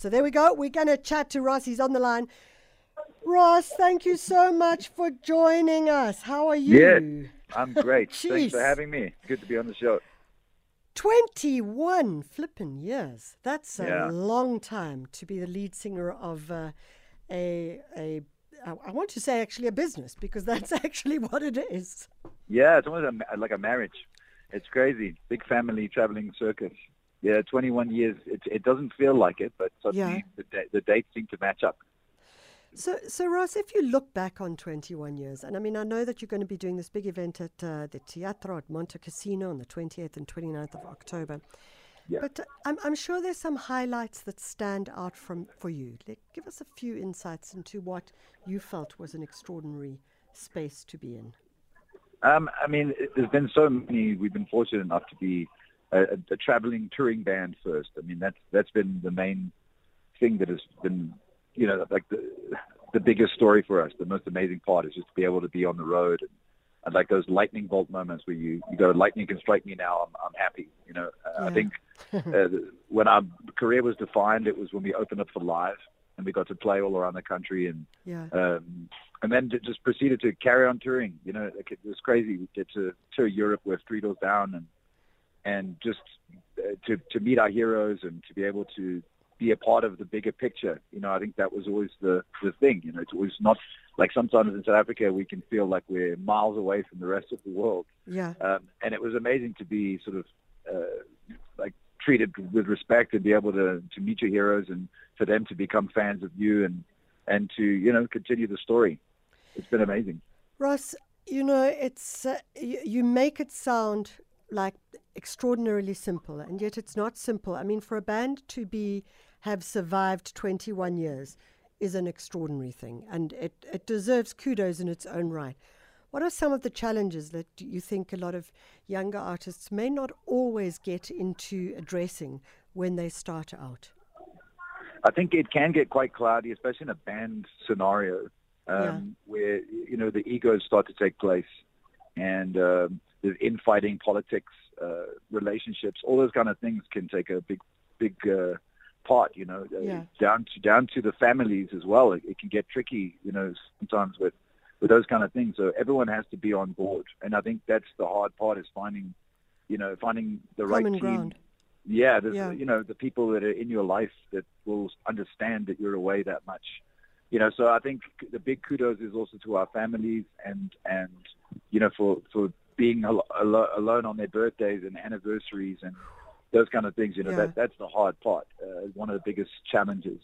So there we go. We're going to chat to Ross. He's on the line. Ross, thank you so much for joining us. How are you? Yes, I'm great. Thanks for having me. Good to be on the show. 21 flippin' years. That's a Yeah. long time to be the lead singer of uh, a, a, I I want to say actually a business because that's actually what it is. Yeah, it's almost a, like a marriage. It's crazy. Big family traveling circus. Yeah, 21 years. It, it doesn't feel like it, but suddenly Yeah. the, the dates seem to match up. So, so Ross, if you look back on 21 years, and I mean, I know that you're going to be doing this big event at uh, the Teatro at Montecasino on the 28th and 29th of October. Yeah. But uh, I'm, I'm sure there's some highlights that stand out from for you. Like, give us a few insights into what you felt was an extraordinary space to be in. Um, I mean, it, there's been so many. We've been fortunate enough to be a, a, traveling touring band first. I mean, that's that's been the main thing that has been, you know, like the the biggest story for us. The most amazing part is just to be able to be on the road and, and like those lightning bolt moments where you you go, lightning can strike me now. I'm I'm happy. You know, uh, I think uh, when our career was defined, it was when we opened up for live and we got to play all around the country and Yeah. um, and then just proceeded to carry on touring. You know, it was crazy. We get to tour Europe with Three Doors Down, and and just uh, to to meet our heroes and to be able to be a part of the bigger picture. You know, I think that was always the the thing. You know, it's always not like sometimes in South Africa we can feel like we're miles away from the rest of the world. Yeah. Um, and it was amazing to be sort of uh, like treated with respect and be able to to meet your heroes and for them to become fans of you and and to you know continue the story. It's been amazing. Ross, you know, it's uh, you, you make it sound like extraordinarily simple, and yet it's not simple. I mean, for a band to be have survived 21 years is an extraordinary thing, and it, it deserves kudos in its own right. What are some of the challenges that you think a lot of younger artists may not always get into addressing when they start out? I think it can get quite cloudy, especially in a band scenario, um, Yeah. where you know the egos start to take place, and um, there's infighting, politics, uh, relationships, all those kind of things can take a big, big uh, part. You know, uh, Yeah. down to down to the families as well. It, it can get tricky. You know, sometimes with with those kind of things. So everyone has to be on board, and I think that's the hard part is finding, you know, finding the right Common team. ground. Yeah, there's, Yeah. you know, the people that are in your life that will understand that you're away that much. You know, so I think the big kudos is also to our families and and you know for for being al- al- alone on their birthdays and anniversaries and those kind of things. You know, Yeah. that that's the hard part. Uh, one of the biggest challenges.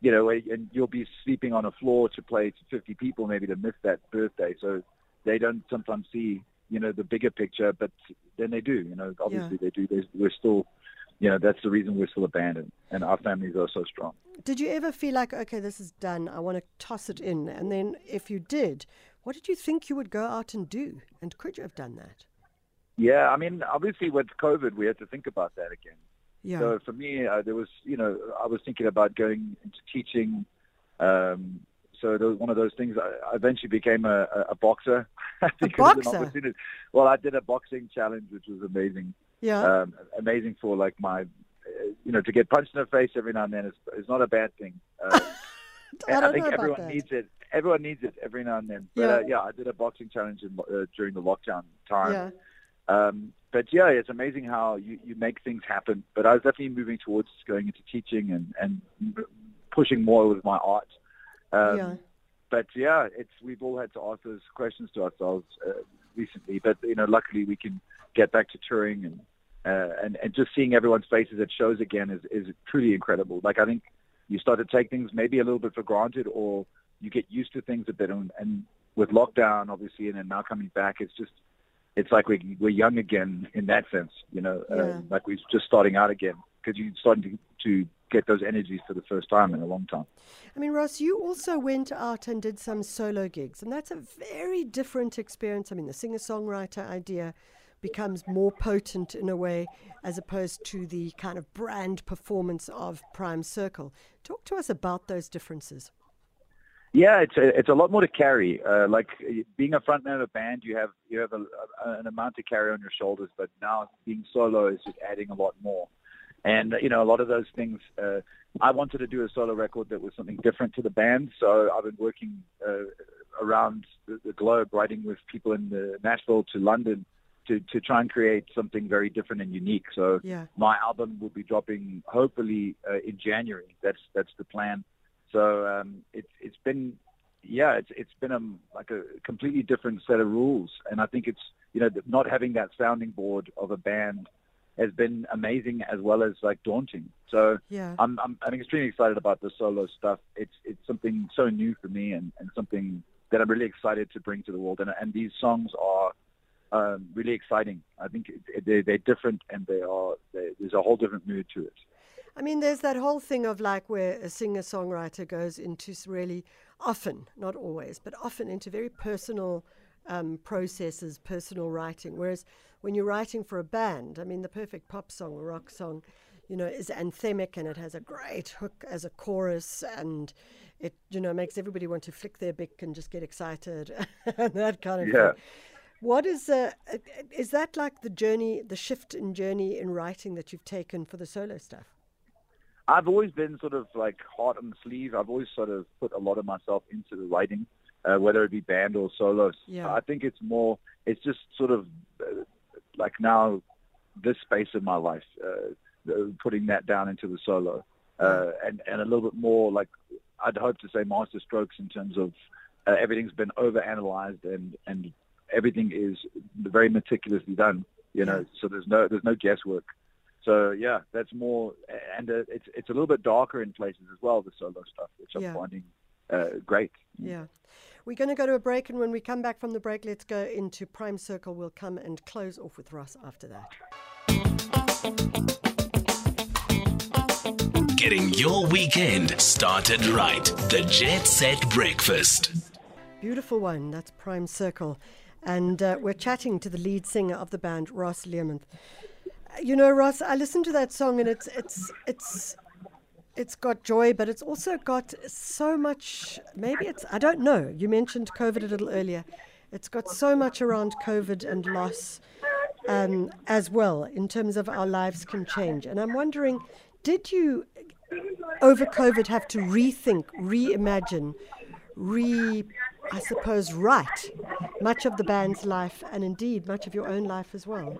You know, and you'll be sleeping on a floor to play to 50 people maybe to miss that birthday. So they don't sometimes see you know the bigger picture, but then they do. You know, obviously they do. There's, we're still you know, that's the reason we're still abandoned and our families are so strong. Did you ever feel like, okay, this is done, I want to toss it in? And then if you did, what did you think you would go out and do? And could you have done that? Yeah, I mean, obviously with COVID, we had to think about that again. Yeah. So for me, uh, there was, you know, I was thinking about going into teaching. Um, so there was one of those things. I eventually became a, a, a boxer. an boxer? Well, I did a boxing challenge, which was amazing. Yeah. Um, amazing for like my, you know, to get punched in the face every now and then is, is not a bad thing. Uh, I don't I think everyone that. needs it. Everyone needs it every now and then. But Yeah. uh, yeah, I did a boxing challenge in, uh, during the lockdown time. Yeah. Um, but yeah, it's amazing how you, you make things happen. But I was definitely moving towards going into teaching and, and pushing more with my art. Um, Yeah. But yeah, it's we've all had to ask those questions to ourselves uh, recently. But you know, luckily we can get back to touring and uh, and and just seeing everyone's faces at shows again is is truly incredible. Like I think you start to take things maybe a little bit for granted, or you get used to things a bit. And, and with lockdown, obviously, and then now coming back, it's just it's like we're, we're young again in that sense, you know, Yeah. uh, like we're just starting out again because you're starting to, to get those energies for the first time in a long time. I mean, Ross, you also went out and did some solo gigs, and that's a very different experience. I mean, the singer songwriter idea becomes more potent in a way as opposed to the kind of brand performance of Prime Circle. Talk to us about those differences. Yeah, it's a, it's a lot more to carry. Uh, like being a frontman of a band, you have you have a, a, an amount to carry on your shoulders, but now being solo is just adding a lot more. And you know, a lot of those things. Uh, I wanted to do a solo record that was something different to the band, so I've been working uh, around the, the globe, writing with people in the Nashville to London to, to try and create something very different and unique. So Yeah. my album will be dropping hopefully uh, in January. That's that's the plan. So um, it's it's been yeah it's it's been a like a completely different set of rules, and I think it's you know not having that sounding board of a band has been amazing as well as like daunting. So Yeah. I'm I'm, I'm extremely excited about the solo stuff. It's it's something so new for me and, and something that I'm really excited to bring to the world. And and these songs are um, really exciting. I think they're they're different and they are they, there's a whole different mood to it. I mean, there's that whole thing of like where a singer songwriter goes into really often, not always, but often into very personal um, processes, personal writing. Whereas when you're writing for a band, I mean, the perfect pop song or rock song, you know, is anthemic and it has a great hook as a chorus and it, you know, makes everybody want to flick their Bic and just get excited and that kind of Yeah. thing. What is uh, is that like the journey, the shift in journey in writing that you've taken for the solo stuff? I've always been sort of like heart on the sleeve. I've always sort of put a lot of myself into the writing, uh, whether it be band or solo. Yeah. I think it's more, it's just sort of uh, like now this space of my life, uh, putting that down into the solo. Uh, and, and a little bit more like I'd hope to say master strokes in terms of uh, everything's been over analyzed and, and everything is very meticulously done, you know, Yeah. so there's no, there's no guesswork. So yeah, that's more, and uh, it's it's a little bit darker in places as well. The solo stuff, which I'm finding uh, great. Yeah. We're going to go to a break, and when we come back from the break, let's go into Prime Circle. We'll come and close off with Russ after that. Getting your weekend started right. The Jet Set Breakfast. Beautiful one. That's Prime Circle. And uh, we're chatting to the lead singer of the band, Ross Learmonth. You know, Ross, I listened to that song and it's it's it's it's got joy, but it's also got so much maybe it's I don't know. You mentioned COVID a little earlier. It's got so much around COVID and loss um, as well in terms of our lives can change. And I'm wondering, did you over COVID have to rethink, reimagine, re, I suppose, write much of the band's life and indeed much of your own life as well?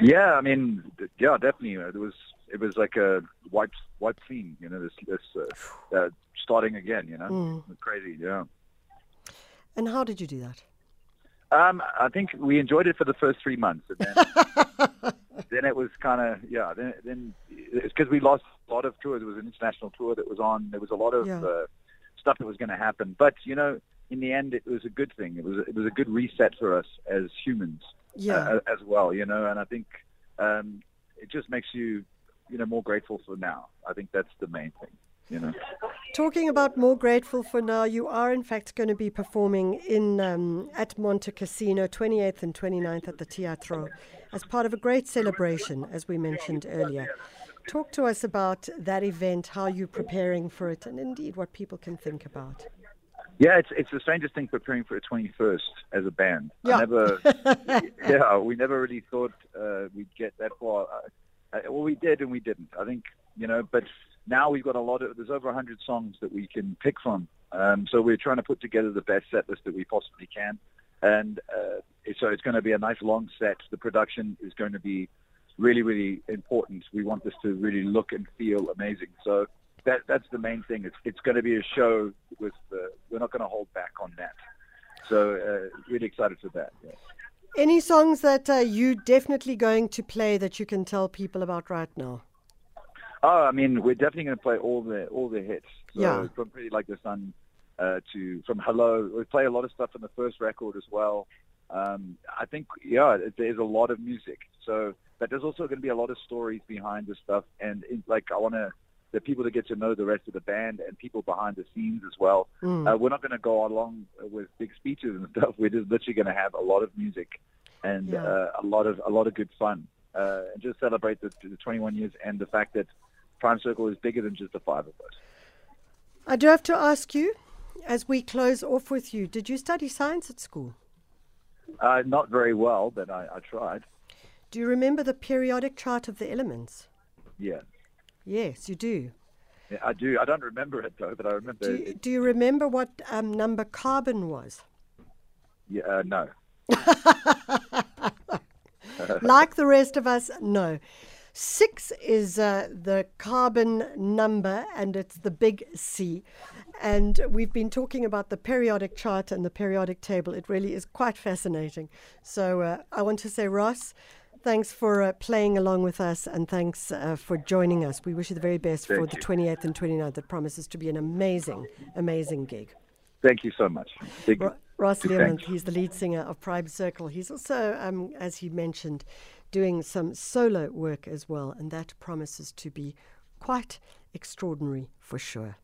Yeah, I mean, yeah, definitely. Uh, There was it was like a wipe wipe clean, you know, this this uh, uh, starting again, you know, crazy, yeah. And how did you do that? Um, I think we enjoyed it for the first three months, and then, then it was kind of yeah. Then then it's because we lost a lot of tours. It was an international tour that was on. There was a lot of Yeah. uh, stuff that was going to happen, but you know, in the end, it was a good thing. It was it was a good reset for us as humans Yeah. uh, as well. You know, and I think um, it just makes you you know more grateful for now. I think that's the main thing. You know. Talking about more grateful for now, you are in fact going to be performing in um, at Montecasino, 28th and 29th at the Teatro, as part of a great celebration, as we mentioned earlier. Talk to us about that event, how you're preparing for it, and indeed what people can think about. Yeah, it's it's the strangest thing preparing for a 21st as a band. Yeah. I never, yeah, we never really thought uh, we'd get that far. Uh, uh, well, we did and we didn't. I think you know, but now we've got a lot of. There's over 100 songs that we can pick from. Um, so we're trying to put together the best set list that we possibly can, and uh, so it's going to be a nice long set. The production is going to be really, really important. We want this to really look and feel amazing. So that that's the main thing. It's it's going to be a show with uh, we're not going to hold back on that. So uh, really excited for that. Yeah. Any songs that uh, you definitely going to play that you can tell people about right now? Oh, I mean, we're definitely going to play all the all the hits. So Yeah. From Pretty Like the Sun uh, to from Hello, we play a lot of stuff from the first record as well. Um, I think yeah, it- there's a lot of music. So, but there's also going to be a lot of stories behind the stuff, and in, like I want to the people to get to know the rest of the band and people behind the scenes as well. Mm. Uh, we're not going to go along with big speeches and stuff. We're just literally going to have a lot of music and Yeah. uh, a lot of a lot of good fun, uh, and just celebrate the, the 21 years and the fact that Prime Circle is bigger than just the five of us. I do have to ask you, as we close off with you, did you study science at school? Uh, not very well, but I, I tried. Do you remember the periodic chart of the elements? Yeah. Yes, you do. yeah, I do. I don't remember it though, but I remember. Do you, it, do you remember what um, number carbon was? yeah, uh, no. like the rest of us, no. Six is uh, the carbon number, and it's the big C. And we've been talking about the periodic chart and the periodic table. It really is quite fascinating. So uh, I want to say, Ross, thanks for uh, playing along with us and thanks uh, for joining us. We wish you the very best for Thank the you. 28th and 29th. That promises to be an amazing, amazing gig. Thank you so much. Big, Ro- Ross Learmonth, he's the lead singer of Prime Circle. He's also, um, as he mentioned, doing some solo work as well, and that promises to be quite extraordinary for sure.